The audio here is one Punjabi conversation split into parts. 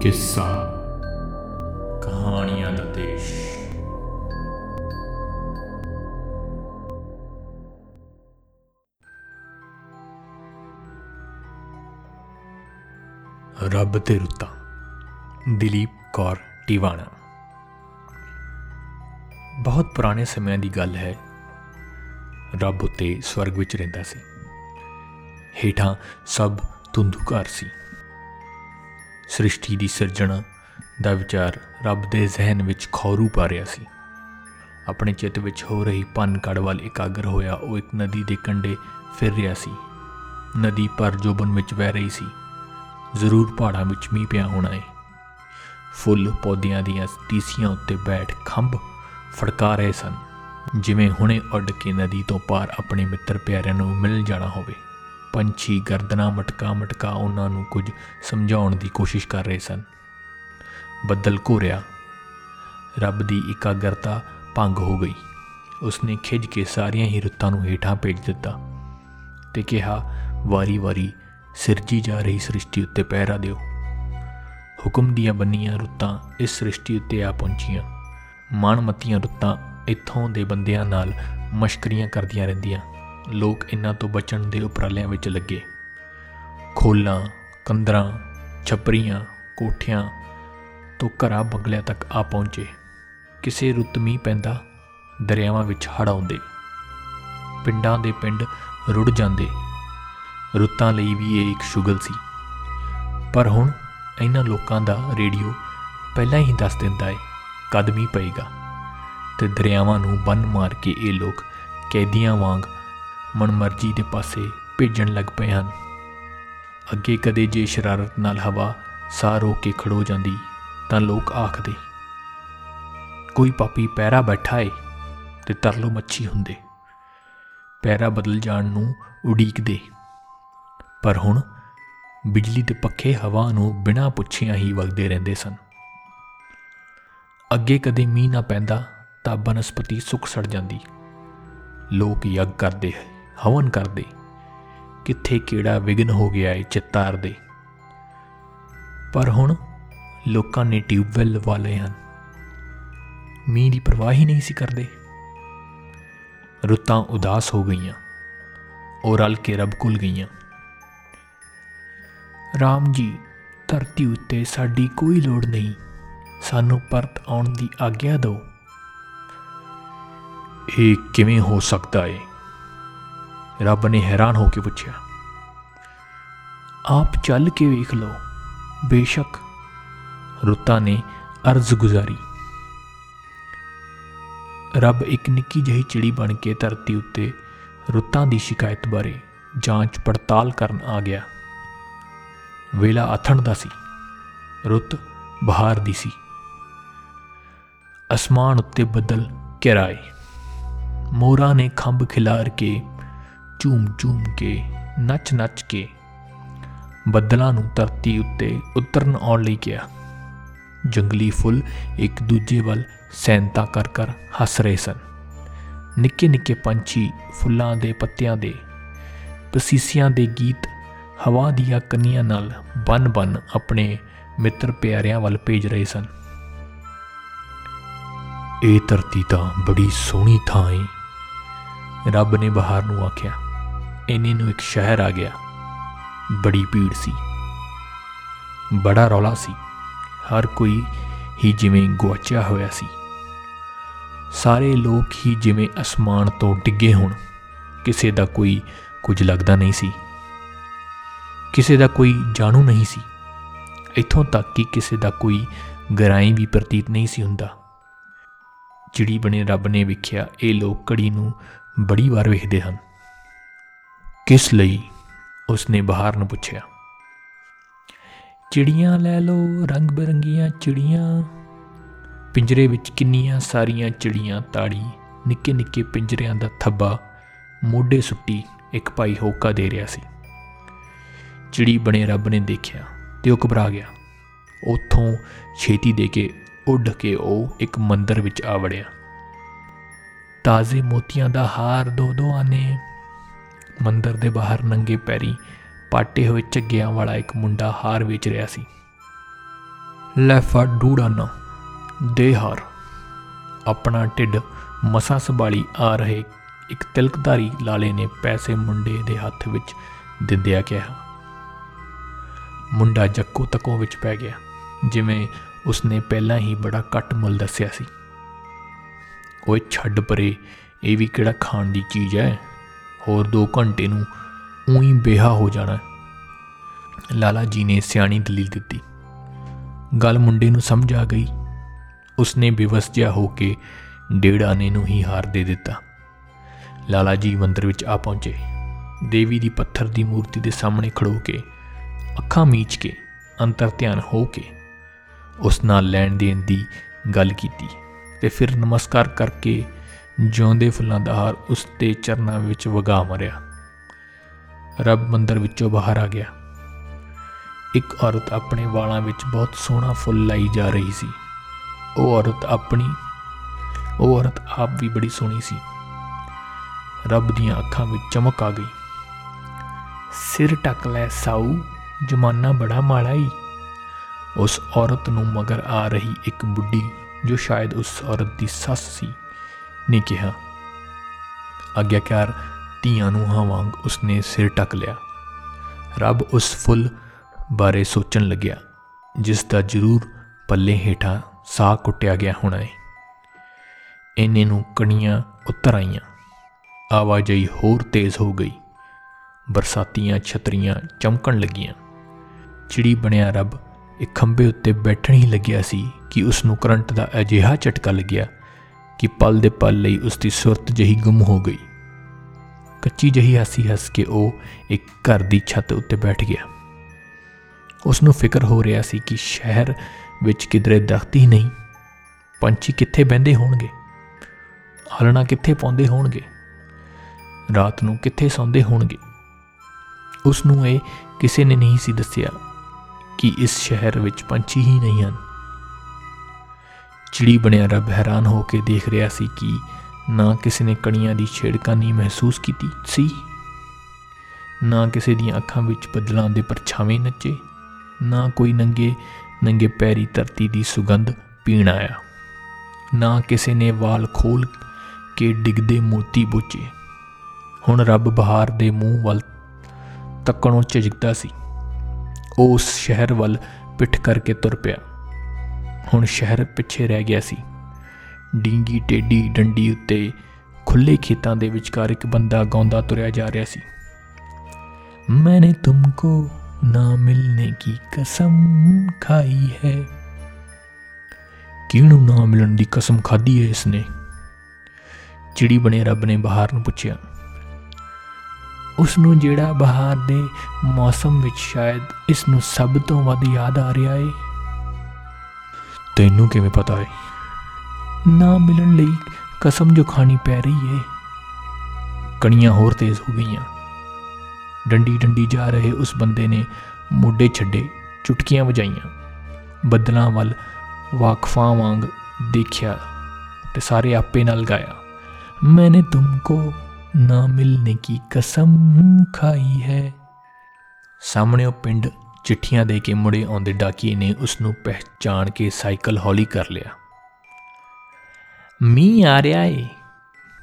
ਕਿੱਸਾ। ਕਹਾਣੀਆਂ ਦਾ ਦੇਸ਼। ਰੱਬ ਤੇ ਰੁੱਤਾਂ। ਦਿਲੀਪ ਕੌਰ ਟਿਵਾਣਾ। ਬਹੁਤ ਪੁਰਾਣੇ ਸਮਿਆਂ ਦੀ ਗੱਲ ਹੈ। ਰੱਬ ਉਤੇ ਸਵਰਗ ਵਿੱਚ ਰਹਿੰਦਾ ਸੀ। ਹੇਠਾਂ ਸਭ ਧੁੰਦੂਕਾਰ ਸੀ। ਸ੍ਰਿਸ਼ਟੀ ਦੀ ਸਿਰਜਣਾ ਦਾ ਵਿਚਾਰ ਰੱਬ ਦੇ ਜ਼ਿਹਨ ਵਿੱਚ ਖੌਰੂ ਪਾ ਰਿਹਾ ਸੀ। ਆਪਣੇ ਚਿੱਤ ਵਿੱਚ ਹੋ ਰਹੀ ਪਨ ਕੜ ਵੱਲ ਇਕਾਗਰ ਹੋਇਆ ਉਹ ਇੱਕ ਨਦੀ ਦੇ ਕੰਢੇ ਫਿਰ ਰਿਹਾ ਸੀ। ਨਦੀ ਪਰ ਜੋਬਨ ਵਿੱਚ ਵਹਿ ਰਹੀ ਸੀ। ਜ਼ਰੂਰ ਪਹਾੜਾਂ ਵਿੱਚ ਮੀਂਹ ਪਿਆ ਹੋਣਾ ਹੈ ਫੁੱਲ ਪੌਦਿਆਂ ਦੀਆਂ ਟੀਸੀਆਂ ਉੱਤੇ ਬੈਠ ਖੰਭ ਫੜਕਾ ਰਹੇ ਸਨ। ਜਿਵੇਂ ਹੁਣੇ ਉੱਡ ਕੇ ਨਦੀ ਤੋਂ ਪਾਰ ਆਪਣੇ ਮਿੱਤਰ ਪਿਆਰਿਆਂ ਨੂੰ ਮਿਲ ਜਾਣਾ ਹੋਵੇ। ਪੰਛੀ ਗਰਦਨਾ ਮਟਕਾ ਮਟਕਾ ਉਹਨਾਂ ਨੂੰ ਕੁਝ ਸਮਝਾਉਣ ਦੀ ਕੋਸ਼ਿਸ਼ ਕਰ ਰਹੇ ਸਨ। ਬੱਦਲ ਘੋਰਿਆ। ਰੱਬ ਦੀ ਇਕਾਗਰਤਾ ਭੰਗ ਹੋ ਗਈ। ਉਸਨੇ ਖਿੱਚ ਕੇ ਸਾਰੀਆਂ ਹੀ ਰੁੱਤਾਂ ਨੂੰ ਹੇਠਾਂ ਭੇਜ ਦਿੱਤਾ ਤੇ ਕਿਹਾ ਵਾਰੀ-ਵਾਰੀ ਸਿਰਜੀ ਜਾ ਰਹੀ ਸ੍ਰਿਸ਼ਟੀ ਉੱਤੇ ਪਹਿਰਾ ਦਿਓ। ਹੁਕਮ ਦੀਆਂ ਬੰਨੀਆਂ ਰੁੱਤਾਂ ਇਸ ਸ੍ਰਿਸ਼ਟੀ ਉੱਤੇ ਆ ਪਹੁੰਚੀਆਂ। ਮਾਨਮਤੀਆਂ ਰੁੱਤਾਂ ਇੱਥੋਂ ਦੇ ਬੰਦਿਆਂ ਨਾਲ ਮਸ਼ਕਰੀਆਂ ਕਰਦੀਆਂ ਰਹਿੰਦੀਆਂ। ਲੋਕ ਇਹਨਾਂ ਤੋਂ ਬਚਣ ਦੇ ਉਪਰਾਲਿਆਂ ਵਿੱਚ ਲੱਗੇ। ਖੋਲਾਂ ਕੰਦਰਾਂ ਛਪਰੀਆਂ, ਕੋਠਿਆਂ ਤੋਂ ਘਰਾਂ ਬੰਗਲਿਆਂ ਤੱਕ ਆ ਪਹੁੰਚੇ। ਕਿਸੇ ਰੁੱਤ ਮੀਂਹ ਪੈਂਦਾ, ਦਰਿਆਵਾਂ ਵਿੱਚ ਹੜ੍ਹ ਆਉਂਦੇ। ਪਿੰਡਾਂ ਦੇ ਪਿੰਡ ਰੁੜ ਜਾਂਦੇ। ਰੁੱਤਾਂ ਲਈ ਵੀ ਇਹ ਇੱਕ ਸ਼ੁਗਲ ਸੀ। ਪਰ ਹੁਣ ਇਹਨਾਂ ਲੋਕਾਂ ਦਾ ਰੇਡੀਓ ਪਹਿਲਾਂ ਹੀ ਦੱਸ ਦਿੰਦਾ ਹੈ ਕਦ ਮੀਂਹ ਪਏਗਾ। ਤੇ ਦਰਿਆਵਾਂ ਨੂੰ ਬੰਨ ਮਾਰ ਕੇ ਇਹ ਲੋਕ ਕੈਦੀਆਂ ਵਾਂਗ ਮਨਮਰਜ਼ੀ ਦੇ ਪਾਸੇ ਭੇਜਣ ਲੱਗ ਪਏ ਹਨ। ਅੱਗੇ ਕਦੇ ਜੇ ਸ਼ਰਾਰਤ ਨਾਲ ਹਵਾ ਸਾਹ ਰੋਕ ਕੇ ਖੜੋ ਜਾਂਦੀ, ਤਾਂ ਲੋਕ ਆਖਦੇ, ਕੋਈ ਪਾਪੀ ਪੈਰਾ ਬੈਠਾ ਏ ਤੇ ਤਰਲੋ ਮੱਛੀ ਹੁੰਦੇ। ਪੈਰਾ ਬਦਲ ਜਾਣ ਨੂੰ ਉਡੀਕਦੇ। ਪਰ ਹੁਣ ਬਿਜਲੀ ਦੇ ਪੱਖੇ ਹਵਾ ਨੂੰ ਬਿਨਾਂ ਪੁੱਛਿਆਂ ਹੀ ਵਗਦੇ ਰਹਿੰਦੇ ਸਨ। ਅੱਗੇ ਕਦੇ ਮੀਂਹ ਨਾ ਪੈਂਦਾ ਤਾਂ ਬਨਸਪਤੀ ਸੁੱਕ ਸੜ ਜਾਂਦੀ। ਲੋਕ ਯੱਗ ਕਰਦੇ ਹਵਨ ਕਰਦੇ, ਕਿੱਥੇ ਕਿਹੜਾ ਵਿਗਨ ਹੋ ਗਿਆ ਏ ਚਿੱਤਾਰ ਦੇ। ਪਰ ਹੁਣ ਲੋਕਾਂ ਨੇ ਟਿਊਬਵੈਲ ਵਾਲੇ ਹਨ। ਮੀਂਹ ਦੀ ਪਰਵਾਹ ਹੀ ਨਹੀਂ ਸੀ ਕਰਦੇ। ਰੁੱਤਾਂ ਉਦਾਸ ਹੋ ਗਈਆਂ, ਉਹ ਰਲ ਕੇ ਰੱਬ ਕੋਲ ਗਈਆਂ। ਰਾਮ ਜੀ, ਧਰਤੀ ਉੱਤੇ ਸਾਡੀ ਕੋਈ ਲੋੜ ਨਹੀਂ, ਸਾਨੂੰ ਪਰਤ ਆਉਣ ਦੀ ਆਗਿਆ ਦਿਓ। ਇਹ ਕਿਵੇਂ ਹੋ ਸਕਦਾ ਹੈ ਰੱਬ ਨੇ ਹੈਰਾਨ ਹੋ ਕੇ ਪੁੱਛਿਆ, ਆਪ ਚੱਲ ਕੇ ਵੇਖ ਲਓ, ਬੇਸ਼ੱਕ ਰੁੱਤਾਂ ਨੇ ਅਰਜ਼ ਗੁਜ਼ਾਰੀ। ਰੱਬ ਇੱਕ ਨਿੱਕੀ ਜਿਹੀ ਚਿੜੀ ਬਣ ਕੇ ਧਰਤੀ ਉੱਤੇ ਰੁੱਤਾਂ ਦੀ ਸ਼ਿਕਾਇਤ ਬਾਰੇ ਜਾਂਚ ਪੜਤਾਲ ਕਰਨ ਆ ਗਿਆ। ਵੇਲਾ ਆਥਣ ਦਾ ਸੀ, ਰੁੱਤ ਬਹਾਰ ਦੀ ਸੀ। ਅਸਮਾਨ ਉੱਤੇ ਬੱਦਲ ਘਿਰਾਏ। ਮੋਰਾਂ ਨੇ ਖੰਭ ਖਿਲਾਰ ਕੇ ਝੂਮ ਝੂਮ ਕੇ, ਨੱਚ ਨੱਚ ਕੇ ਬੱਦਲਾਂ ਨੂੰ ਧਰਤੀ ਉੱਤੇ ਉਤਰਨ ਆਉਣ ਲਈ ਕਿਹਾ। ਜੰਗਲੀ ਫੁੱਲ ਇੱਕ ਦੂਜੇ ਵੱਲ ਸੈਨਤਾ ਕਰ ਕਰ ਹੱਸ ਰਹੇ ਸਨ। ਨਿੱਕੇ ਨਿੱਕੇ ਪੰਛੀ ਫੁੱਲਾਂ ਦੇ ਪੱਤਿਆਂ ਦੇ ਪਸੀਸੀਆਂ ਦੇ ਗੀਤ ਹਵਾ ਦੀਆਂ ਕੰਨੀਆਂ ਨਾਲ ਬਨ-ਬਨ ਆਪਣੇ ਮਿੱਤਰ ਪਿਆਰਿਆਂ ਵੱਲ ਭੇਜ ਰਹੇ ਸਨ। ਇਹ ਧਰਤੀ ਤਾਂ ਬੜੀ ਸੋਹਣੀ ਥਾਂ ਹੈ ਰੱਬ ਨੇ ਬਹਾਰ ਨੂੰ ਆਖਿਆ। ਇੰਨੇ ਨੂੰ ਇੱਕ ਸ਼ਹਿਰ ਆ ਗਿਆ। ਬੜੀ ਭੀੜ ਸੀ। ਬੜਾ ਰੌਲਾ ਸੀ। ਹਰ ਕੋਈ ਹੀ ਜਿਵੇਂ ਗੁਆਚਿਆ ਹੋਇਆ ਸੀ। ਸਾਰੇ ਲੋਕ ਹੀ ਜਿਵੇਂ ਅਸਮਾਨ ਤੋਂ ਡਿੱਗੇ ਹੋਣ। ਕਿਸੇ ਦਾ ਕੋਈ ਕੁਝ ਲੱਗਦਾ ਨਹੀਂ ਸੀ। ਕਿਸੇ ਦਾ ਕੋਈ ਜਾਣੂ ਨਹੀਂ ਸੀ। ਇੱਥੋਂ ਤੱਕ ਕਿ ਕਿਸੇ ਦਾ ਕੋਈ ਗਰਾਈ ਵੀ ਪ੍ਰਤੀਤ ਨਹੀਂ ਸੀ ਹੁੰਦਾ। ਚਿੜੀ ਬਣੇ ਰੱਬ ਨੇ ਵੇਖਿਆ, ਇਹ ਲੋਕ ਘੜੀ ਨੂੰ ਬੜੀ ਵਾਰ ਵੇਖਦੇ ਹਨ। ਕਿਸ ਲਈ ਉਸਨੇ ਬਹਾਰ ਨੂੰ ਪੁੱਛਿਆ? ਚਿੜੀਆਂ ਲੈ ਲਓ ਰੰਗ ਬਰੰਗੀਆਂ ਚਿੜੀਆਂ। ਪਿੰਜਰੇ ਵਿੱਚ ਕਿੰਨੀਆਂ ਸਾਰੀਆਂ ਚਿੜੀਆਂ ਤਾੜੀ ਨਿੱਕੇ ਨਿੱਕੇ ਪਿੰਜਰਿਆਂ ਦਾ ਥੱਬਾ, ਮੋਢੇ ਸੁੱਟੀ ਇੱਕ ਭਾਈ ਹੋਕਾ ਦੇ ਰਿਹਾ ਸੀ। ਚਿੜੀ ਬਣੇ ਰੱਬ ਨੇ ਦੇਖਿਆ ਤੇ ਉਹ ਘਬਰਾ ਗਿਆ। ਉੱਥੋਂ ਛੇਤੀ ਦੇ ਕੇ ਉੱਡ ਕੇ ਉਹ ਇੱਕ ਮੰਦਰ ਵਿੱਚ ਆ ਵੜਿਆ। ਤਾਜ਼ੇ ਮੋਤੀਆਂ ਦਾ ਹਾਰ ਦੋ ਦੋ ਆਨੇ। ਮੰਦਰ ਦੇ ਬਾਹਰ ਨੰਗੇ ਪੈਰੀ ਪਾਟੇ ਹੋਏ ਝੱਗਿਆਂ ਵਾਲਾ ਇੱਕ ਮੁੰਡਾ ਹਾਰ ਵੇਚ ਰਿਹਾ ਸੀ। ਲੈ ਫੜ ਡੂੜਾਨਾ, ਦੇ ਹਾਰ। ਆਪਣਾ ਢਿੱਡ ਮਸਾ ਸੰਭਾਲੀ ਆ ਰਹੇ ਇੱਕ ਤਿਲਕਧਾਰੀ ਲਾਲੇ ਨੇ ਪੈਸੇ ਮੁੰਡੇ ਦੇ ਹੱਥ ਵਿੱਚ ਦਿੰਦਿਆ ਕਿਹਾ। ਮੁੰਡਾ ਜੱਕੋ ਤੱਕੋਂ ਵਿੱਚ ਪੈ ਗਿਆ, ਜਿਵੇਂ ਉਸਨੇ ਪਹਿਲਾਂ ਹੀ ਬੜਾ ਘੱਟ ਮੁੱਲ ਦੱਸਿਆ ਸੀ। ਓਏ ਛੱਡ ਪਰੇ, ਇਹ ਵੀ ਕਿਹੜਾ ਖਾਣ ਦੀ ਚੀਜ਼ ਹੈ? ਹੋਰ 2 ਘੰਟੇ ਨੂੰ ਉਹੀ ਬੇਹਾ ਹੋ ਜਾਣਾ ਲਾਲਾ ਜੀ ਨੇ ਸਿਆਣੀ ਦਲੀਲ ਦਿੱਤੀ। ਗੱਲ ਮੁੰਡੇ ਨੂੰ ਸਮਝ ਆ ਗਈ। ਉਸਨੇ ਬੇਵਸ ਜਿਹਾ ਹੋ ਕੇ ਡੇਢ ਆਨੇ ਨੂੰ ਹੀ ਹਾਰ ਦੇ ਦਿੱਤਾ। ਲਾਲਾ ਜੀ ਮੰਦਰ ਵਿੱਚ ਆ ਪਹੁੰਚੇ। ਦੇਵੀ ਦੀ ਪੱਥਰ ਦੀ ਮੂਰਤੀ ਦੇ ਸਾਹਮਣੇ ਖੜੋ ਕੇ, ਅੱਖਾਂ ਮੀਚ ਕੇ, ਅੰਤਰ ਧਿਆਨ ਹੋ ਕੇ ਉਸ ਨਾਲ ਲੈਣ ਦੇਣ ਦੀ ਗੱਲ ਕੀਤੀ ਤੇ ਫਿਰ ਨਮਸਕਾਰ ਕਰਕੇ ਜਿਉਂਦੇ ਫੁੱਲਾਂ ਦਾ ਹਾਰ ਉਸ ਦੇ ਚਰਨਾਂ ਵਿੱਚ ਵਗਾ ਮਰਿਆ। ਰੱਬ ਮੰਦਰ ਵਿੱਚੋਂ ਬਾਹਰ ਆ ਗਿਆ। ਇੱਕ ਔਰਤ ਆਪਣੇ ਵਾਲਾਂ ਵਿੱਚ ਬਹੁਤ ਸੋਹਣਾ ਫੁੱਲ ਲਾਈ ਜਾ ਰਹੀ ਸੀ। ਉਹ ਔਰਤ ਆਪਣੀ, ਉਹ ਔਰਤ ਆਪ ਵੀ ਬੜੀ ਸੋਹਣੀ ਸੀ। ਰੱਬ ਦੀਆਂ ਅੱਖਾਂ ਵਿੱਚ ਚਮਕ ਆ ਗਈ। ਸਿਰ ਟਕ ਲੈ, ਸਾਊ, ਜਮਾਨਾ ਬੜਾ ਮਾੜਾ ਈ। ਉਸ ਔਰਤ ਨੂੰ ਮਗਰ ਆ ਰਹੀ ਇੱਕ ਬੁੱਢੀ, ਜੋ ਸ਼ਾਇਦ ਉਸ ਔਰਤ ਦੀ ਸੱਸ ਸੀ। ਨੇ ਕਿਹਾ, ਆਗਿਆਕਾਰ ਧੀਆਂ ਨੂੰ ਹਾਂ ਵਾਂਗ ਉਸਨੇ ਸਿਰ ਟਕ ਲਿਆ। ਰੱਬ ਉਸ ਫੁੱਲ ਬਾਰੇ ਸੋਚਣ ਲੱਗਿਆ, ਜਿਸ ਦਾ ਜ਼ਰੂਰ ਪੱਲੇ ਹੇਠਾਂ ਸਾਹ ਕੁੱਟਿਆ ਗਿਆ ਹੋਣਾ ਹੈ ਇੰਨੇ ਨੂੰ ਕਣੀਆਂ ਉਤਰ ਆਈਆਂ। ਆਵਾਜਾਈ ਹੋਰ ਤੇਜ਼ ਹੋ ਗਈ। ਬਰਸਾਤੀਆਂ ਛਤਰੀਆਂ ਚਮਕਣ ਲੱਗੀਆਂ। ਚਿੜੀ ਬਣਿਆ ਰੱਬ ਇੱਕ ਖੰਭੇ ਉੱਤੇ ਬੈਠਣ ਹੀ ਲੱਗਿਆ ਸੀ ਕਿ ਉਸ ਨੂੰ ਕਰੰਟ ਦਾ ਅਜਿਹਾ ਝਟਕਾ ਲੱਗਿਆ ਕਿ ਪਲ ਦੇ ਪਲ ਲਈ ਉਸ ਦੀ ਸੁਰਤ ਜਹੀ ਗੁੰਮ ਹੋ ਗਈ। ਕੱਚੀ ਜਹੀ ਹਾਸੀ ਹੱਸ ਕੇ ਉਹ ਇੱਕ ਘਰ ਦੀ ਛੱਤ ਉੱਤੇ ਬੈਠ ਗਿਆ। ਉਸ ਨੂੰ ਫਿਕਰ ਹੋ ਰਿਹਾ ਸੀ ਕਿ ਸ਼ਹਿਰ ਵਿੱਚ ਕਿਧਰੇ ਦਰਖਤ ਹੀ ਨਹੀਂ। ਪੰਛੀ ਕਿੱਥੇ ਬੈੰਦੇ ਹੋਣਗੇ? ਹਲਣਾ ਕਿੱਥੇ ਪਾਉਂਦੇ ਹੋਣਗੇ? ਰਾਤ ਨੂੰ ਕਿੱਥੇ ਸੌਂਦੇ ਹੋਣਗੇ? ਉਸ ਨੂੰ ਇਹ ਕਿਸੇ ਨੇ ਨਹੀਂ ਸੀ ਦੱਸਿਆ ਕਿ ਇਸ ਸ਼ਹਿਰ ਵਿੱਚ ਪੰਛੀ ਹੀ ਨਹੀਂ ਹਨ। ਚਿੜੀ ਬਣਿਆ ਰੱਬ ਹੈਰਾਨ ਹੋ ਕੇ ਦੇਖ ਰਿਹਾ ਸੀ ਕਿ ਨਾ ਕਿਸੇ ਨੇ ਕਣੀਆਂ ਦੀ ਛੇੜਕਾਨੀ ਮਹਿਸੂਸ ਕੀਤੀ ਸੀ। ਨਾ ਕਿਸੇ ਦੀਆਂ ਅੱਖਾਂ ਵਿੱਚ ਬੱਦਲਾਂ ਦੇ ਪਰਛਾਵੇਂ ਨੱਚੇ। ਨਾ ਕੋਈ ਨੰਗੇ ਨੰਗੇ ਪੈਰੀ ਧਰਤੀ ਦੀ ਸੁਗੰਧ ਪੀਣ ਆਇਆ। ਨਾ ਕਿਸੇ ਨੇ ਵਾਲ ਖੋਲ ਕੇ ਡਿੱਗਦੇ ਮੋਤੀ ਬੁੱਚੇ। ਹੁਣ ਰੱਬ ਬਹਾਰ ਦੇ ਮੂੰਹ ਵੱਲ ਤੱਕਣੋਂ ਝਿਜਕਦਾ ਸੀ। ਉਹ ਉਸ ਸ਼ਹਿਰ ਵੱਲ ਪਿੱਠ ਕਰਕੇ ਤੁਰ ਪਿਆ। ਹੁਣ ਸ਼ਹਿਰ ਪਿੱਛੇ ਰਹਿ ਗਿਆ ਸੀ। ਡੀਂਗੀ ਟੇਡੀ ਡੰਡੀ ਉੱਤੇ ਖੁੱਲੇ ਖੇਤਾਂ ਦੇ ਵਿਚਕਾਰ ਇੱਕ ਬੰਦਾ ਗਾਉਂਦਾ ਤੁਰਿਆ ਜਾ ਰਿਹਾ ਸੀ। ਮੈਨੇ ਤੁਮਕੋ ਨਾ ਮਿਲਨੇ ਕੀ ਕਸਮ ਖਾਈ ਹੈ? ਕਿਹਨੂੰ ਨਾ ਮਿਲਣ ਦੀ ਕਸਮ ਖਾਧੀ ਹੈ ਇਸਨੇ? ਚਿੜੀ ਬਣੇ ਰੱਬ ਨੇ ਬਹਾਰ ਨੂੰ ਪੁੱਛਿਆ। ਉਸ ਨੂੰ ਜਿਹੜਾ ਬਹਾਰ ਦੇ ਮੌਸਮ ਵਿੱਚ ਸ਼ਾਇਦ ਇਸ ਨੂੰ ਸਭ ਤੋਂ ਵੱਧ ਯਾਦ ਆ ਰਿਹਾ ਏ? ਤੈਨੂੰ ਕਿਵੇਂ ਪਤਾ ਏ? ਨਾ ਮਿਲਣ ਲਈ ਕਸਮ ਜੋ ਖਾਣੀ ਪੈ ਰਹੀ ਏ। ਕਣੀਆਂ ਹੋਰ ਤੇਜ਼ ਹੋ ਗਈਆਂ। ਡੰਡੀ ਡੰਡੀ ਜਾ ਰਹੇ ਉਸ ਬੰਦੇ ਨੇ ਮੋਢੇ ਛੱਡੇ ਚੁਟਕੀਆਂ ਵਜਾਈਆਂ। ਬੱਦਲਾਂ ਵੱਲ ਵਾਕਫਾਂ ਵਾਂਗ ਦੇਖਿਆ ਤੇ ਸਾਰੇ ਆਪੇ ਨਾਲ ਗਾਇਆ। ਮੈਨੇ ਤੁਮਕੋ ਨਾ ਮਿਲਨੇ ਕੀ ਕਸਮ ਖਾਈ ਹੈ? ਸਾਹਮਣੇ ਉਹ ਪਿੰਡ ਚਿੱਠੀਆਂ ਦੇ ਕੇ ਮੁੜੇ ਆਉਂਦੇ ਡਾਕੀਏ ਨੇ ਉਸ ਨੂੰ ਪਹਿਚਾਣ ਕੇ ਸਾਈਕਲ ਹੌਲੀ ਕਰ ਲਿਆ। ਮੀਂਹ ਆ ਰਿਹਾ ਏ।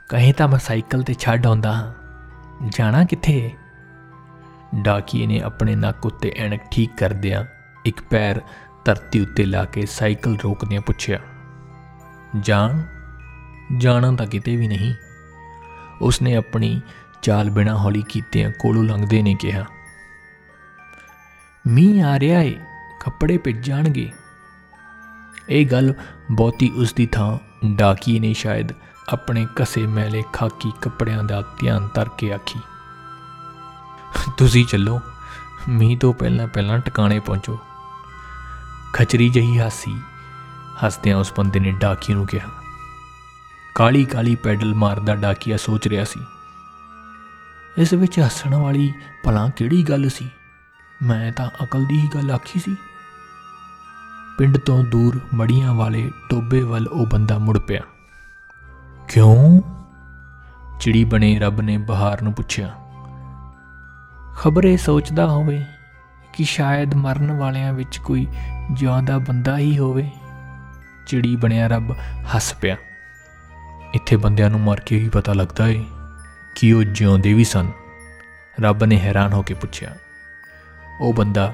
ਕਹੇ ਤਾਂ ਮੈਂ ਸਾਈਕਲ ਤੇ ਛੱਡ ਆਉਂਦਾ ਹਾਂ। ਜਾਣਾ ਕਿੱਥੇ ਏ? ਡਾਕੀਏ ਨੇ ਆਪਣੇ ਨੱਕ ਉੱਤੇ ਐਨਕ ਠੀਕ ਕਰਦਿਆਂ ਇੱਕ ਪੈਰ ਧਰਤੀ ਉੱਤੇ ਲਾ ਕੇ ਸਾਈਕਲ ਰੋਕਦਿਆਂ ਪੁੱਛਿਆ, ਜਾਣ? ਜਾਣਾ ਤਾਂ ਕਿਤੇ ਵੀ ਨਹੀਂ? ਉਸਨੇ ਆਪਣੀ ਚਾਲ ਬਿਨਾ ਹੌਲੀ ਕੀਤਿਆਂ ਕੋਲੋਂ ਲੰਘਦੇ ਨੇ ਕਿਹਾ। ਮੀਂਹ ਆ ਰਿਹਾ ਏ, ਕੱਪੜੇ ਭਿੱਜ ਜਾਣਗੇ। ਇਹ ਗੱਲ ਬਹੁਤੀ ਉਸ ਦੀ ਥਾਂ ਡਾਕੀ ਨੇ ਸ਼ਾਇਦ ਆਪਣੇ ਕਸੇ ਮੈਲੇ ਖਾਕੀ ਕੱਪੜਿਆਂ ਦਾ ਧਿਆਨ ਧਰ ਕੇ ਆਖੀ। ਤੁਸੀਂ ਚੱਲੋ, ਮੀਂਹ ਤੋਂ ਪਹਿਲਾਂ ਪਹਿਲਾਂ ਟਿਕਾਣੇ ਪਹੁੰਚੋ। ਖਚਰੀ ਜਹੀ ਹਾਸੀ ਹੱਸਦਿਆਂ ਉਸ ਬੰਦੇ ਨੇ ਡਾਕੀ ਨੂੰ ਕਿਹਾ। ਕਾਲੀ ਕਾਲੀ ਪੈਡਲ ਮਾਰਦਾ ਡਾਕੀਆ ਸੋਚ ਰਿਹਾ ਸੀ, ਇਸ ਵਿੱਚ ਹੱਸਣ ਵਾਲੀ ਭਲਾ ਕਿਹੜੀ ਗੱਲ ਸੀ? ਮੈਂ ਤਾਂ ਅਕਲ ਦੀ ਹੀ ਗੱਲ ਆਖੀ ਸੀ। ਪਿੰਡ ਤੋਂ ਦੂਰ ਮੜੀਆਂ ਵਾਲੇ ਟੋਬੇ ਵੱਲ ਉਹ ਬੰਦਾ ਮੁੜ ਪਿਆ। ਕਿਉਂ? ਚਿੜੀ ਬਣੇ ਰੱਬ ਨੇ ਬਹਾਰ ਨੂੰ ਪੁੱਛਿਆ। ਖਬਰੇ ਸੋਚਦਾ ਹੋਵੇ ਕਿ ਸ਼ਾਇਦ ਮਰਨ ਵਾਲਿਆਂ ਵਿੱਚ ਕੋਈ ਜਿਉਂਦਾ ਬੰਦਾ ਹੀ ਹੋਵੇ। ਚਿੜੀ ਬਣਿਆ ਰੱਬ ਹੱਸ ਪਿਆ। ਇੱਥੇ ਬੰਦਿਆਂ ਨੂੰ ਮਰ ਕੇ ਹੀ ਪਤਾ ਲੱਗਦਾ ਏ ਕਿ ਉਹ ਜਿਉਂਦੇ ਵੀ ਸਨ। ਰੱਬ ਨੇ ਹੈਰਾਨ ਹੋ ਕੇ ਪੁੱਛਿਆ। ਉਹ ਬੰਦਾ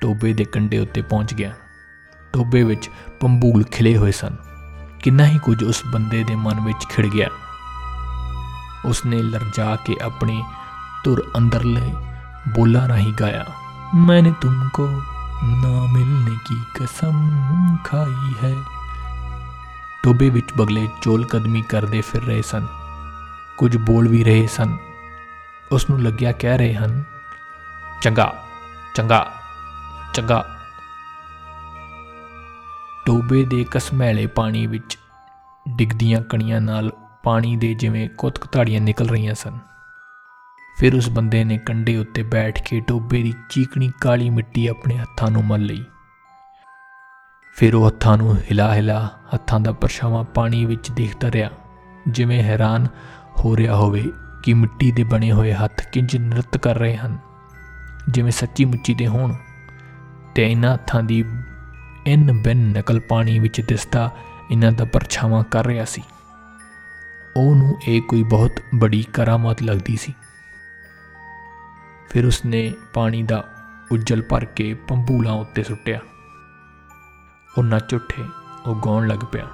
ਟੋਬੇ ਦੇ ਕੰਢੇ ਉੱਤੇ ਪਹੁੰਚ ਗਿਆ ਟੋਬੇ ਵਿੱਚ ਪੰਬੂਲ ਖਿਲੇ ਹੋਏ ਸਨ ਕਿੰਨਾ ਹੀ ਕੁਝ ਉਸ ਬੰਦੇ ਦੇ ਮਨ ਵਿੱਚ ਖਿੜ ਗਿਆ ਉਸਨੇ ਲਰਜਾ ਕੇ ਆਪਣੇ ਤੁਰ ਅੰਦਰਲੇ ਬੋਲਾਂ ਰਾਹੀਂ ਗਾਇਆ मैंने तुमको ना मिलने की कसम ਖਾਈ ਹੈ ਟੋਬੇ ਵਿੱਚ ਬਗਲੇ ਚੋਲ ਕਦਮੀ ਕਰਦੇ ਫਿਰ ਰਹੇ ਸਨ ਕੁਝ ਬੋਲ ਵੀ ਰਹੇ ਸਨ ਉਸ ਨੂੰ ਲੱਗਿਆ ਕਹਿ ਰਹੇ ਹਨ ਚੰਗਾ ਚੰਗਾ ਚੰਗਾ। ਟੋਬੇ ਦੇ ਕਸਮੈਲੇ ਪਾਣੀ ਵਿੱਚ ਡਿੱਗਦੀਆਂ ਕਣੀਆਂ ਨਾਲ ਪਾਣੀ ਦੇ ਜਿਵੇਂ ਕੁੱਤਕ ਧਾੜੀਆਂ ਨਿਕਲ ਰਹੀਆਂ ਸਨ। ਫਿਰ ਉਸ ਬੰਦੇ ਨੇ ਕੰਡੇ ਉੱਤੇ ਬੈਠ ਕੇ ਟੋਬੇ ਦੀ ਚੀਕਣੀ ਕਾਲੀ ਮਿੱਟੀ ਆਪਣੇ ਹੱਥਾਂ ਨੂੰ ਮਲ ਲਈ। ਫਿਰ ਉਹ ਹੱਥਾਂ ਨੂੰ ਹਿਲਾ ਹਿਲਾ ਹੱਥਾਂ ਦਾ ਪਰਛਾਵਾਂ ਪਾਣੀ ਵਿੱਚ ਦੇਖਦਾ ਰਿਹਾ, ਜਿਵੇਂ ਹੈਰਾਨ ਹੋ ਰਿਹਾ ਹੋਵੇ ਕਿ ਮਿੱਟੀ ਦੇ ਬਣੇ ਹੋਏ ਹੱਥ ਕਿੰਜ ਨ੍ਰਿਤ ਕਰ ਰਹੇ ਹਨ। ਜਿਵੇਂ ਸੱਚੀ ਮੁੱਚੀ ਦੇ ਹੋਣ ਤੇ ਇਹਨਾਂ ਹੱਥਾਂ ਦੀ ਇਨ ਬਿਨ ਨਕਲ ਪਾਣੀ ਵਿੱਚ ਦਿਸਦਾ ਇਹਨਾਂ ਦਾ ਪਰਛਾਵਾਂ ਕਰ ਰਿਹਾ ਸੀ। ਉਹਨੂੰ ਇਹ ਕੋਈ ਬਹੁਤ ਬੜੀ ਕਰਾਮਾਤ ਲੱਗਦੀ ਸੀ। ਫਿਰ ਉਸਨੇ ਪਾਣੀ ਦਾ ਉੱਜਲ ਭਰ ਕੇ ਪੰਬੂਲਾਂ ਉੱਤੇ ਸੁੱਟਿਆ। ਉਹ ਨੱਚ ਉੱਠੇ ਉਹ ਗਾਉਣ ਲੱਗ ਪਿਆ।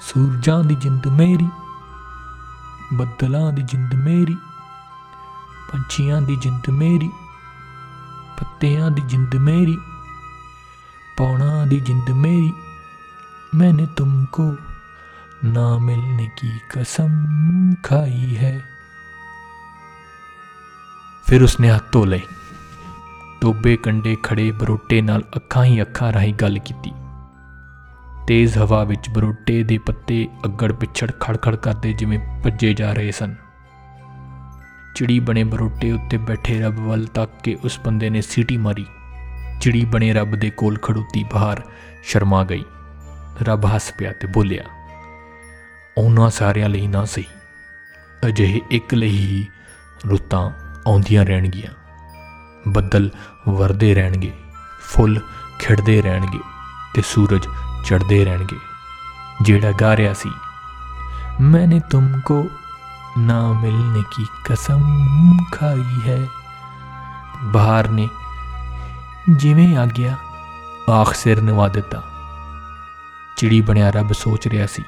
ਸੂਰਜਾਂ ਦੀ ਜਿੰਦ ਮੇਰੀ, ਬੱਦਲਾਂ ਦੀ ਜਿੰਦ ਮੇਰੀ ਪੰਛੀਆਂ ਦੀ ਜਿੰਦ ਮੇਰੀ ਪੱਤਿਆਂ ਦੀ ਜਿੰਦ ਮੇਰੀ ਪੌਣਾ ਦੀ ਜਿੰਦ ਮੇਰੀ मैंने तुमको ना मिलने की कसम खाई है ਫਿਰ ਉਸਨੇ ਹੱਥ ਧੋ ਲਏ ਟੋਬੇ ਕੰਡੇ ਖੜੇ ਬਰੋਟੇ ਨਾਲ ਅੱਖਾਂ ਹੀ ਅੱਖਾਂ ਰਾਹੀਂ ਗੱਲ ਕੀਤੀ ਤੇਜ਼ ਹਵਾ ਵਿੱਚ ਬਰੋਟੇ ਦੇ ਪੱਤੇ ਅੱਗੜ ਪਿਛੜ ਖੜਖੜ ਕਰਦੇ ਜਿਵੇਂ ਭੱਜੇ ਜਾ ਰਹੇ ਸਨ ਚਿੜੀ ਬਣੇ ਬਰੋਟੇ ਉੱਤੇ ਬੈਠੇ ਰੱਬ ਵੱਲ ਤੱਕ ਕੇ ਉਸ ਬੰਦੇ ਨੇ ਸੀਟੀ ਮਾਰੀ। ਚਿੜੀ ਬਣੇ ਰੱਬ ਦੇ ਕੋਲ ਖੜੋਤੀ ਬਾਹਰ ਸ਼ਰਮਾ ਗਈ। ਰੱਬ ਹੱਸ ਪਿਆ ਤੇ ਬੋਲਿਆ, ਉਹਨਾਂ ਸਾਰਿਆਂ ਲਈ ਨਾ ਸਹੀ। ਅਜਿਹੇ ਇੱਕ ਲਈ ਹੀ ਰੁੱਤਾਂ ਆਉਂਦੀਆਂ ਰਹਿਣਗੀਆਂ। ਬੱਦਲ ਵਰਦੇ ਰਹਿਣਗੇ, ਫੁੱਲ ਖਿੜਦੇ ਰਹਿਣਗੇ ਤੇ ਸੂਰਜ ਚੜ੍ਹਦੇ ਰਹਿਣਗੇ। ਜਿਹੜਾ ਗਾ ਰਿਹਾ ਸੀ, ਮੈਨੇ ਤੁਮਕੋ ਨਾ ਮਿਲਨੇ ਕੀ ਕਸਮ ਖਾਈ ਹੈ ਬਹਾਰ ਨੇ ਜਿਵੇਂ ਆ ਗਿਆ ਆਖ ਸਿਰ ਨਿਵਾ ਦਿੱਤਾ ਚਿੜੀ ਬਣਿਆ ਰੱਬ ਸੋਚ ਰਿਹਾ ਸੀ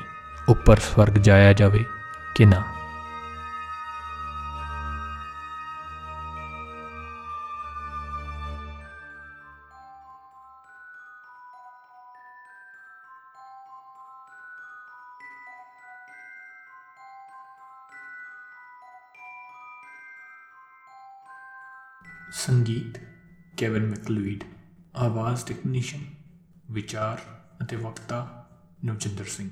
ਉੱਪਰ ਸਵਰਗ ਜਾਇਆ ਜਾਵੇ ਕਿ ਨਾ ਸੰਗੀਤ ਕੇਵਨ ਮੈਕਲੂਇਡ ਆਵਾਜ਼ ਟੈਕਨੀਸ਼ੀਅਨ ਵਿਚਾਰ ਅਤੇ ਵਕਤਾ ਨਵਜਿੰਦਰ ਸਿੰਘ।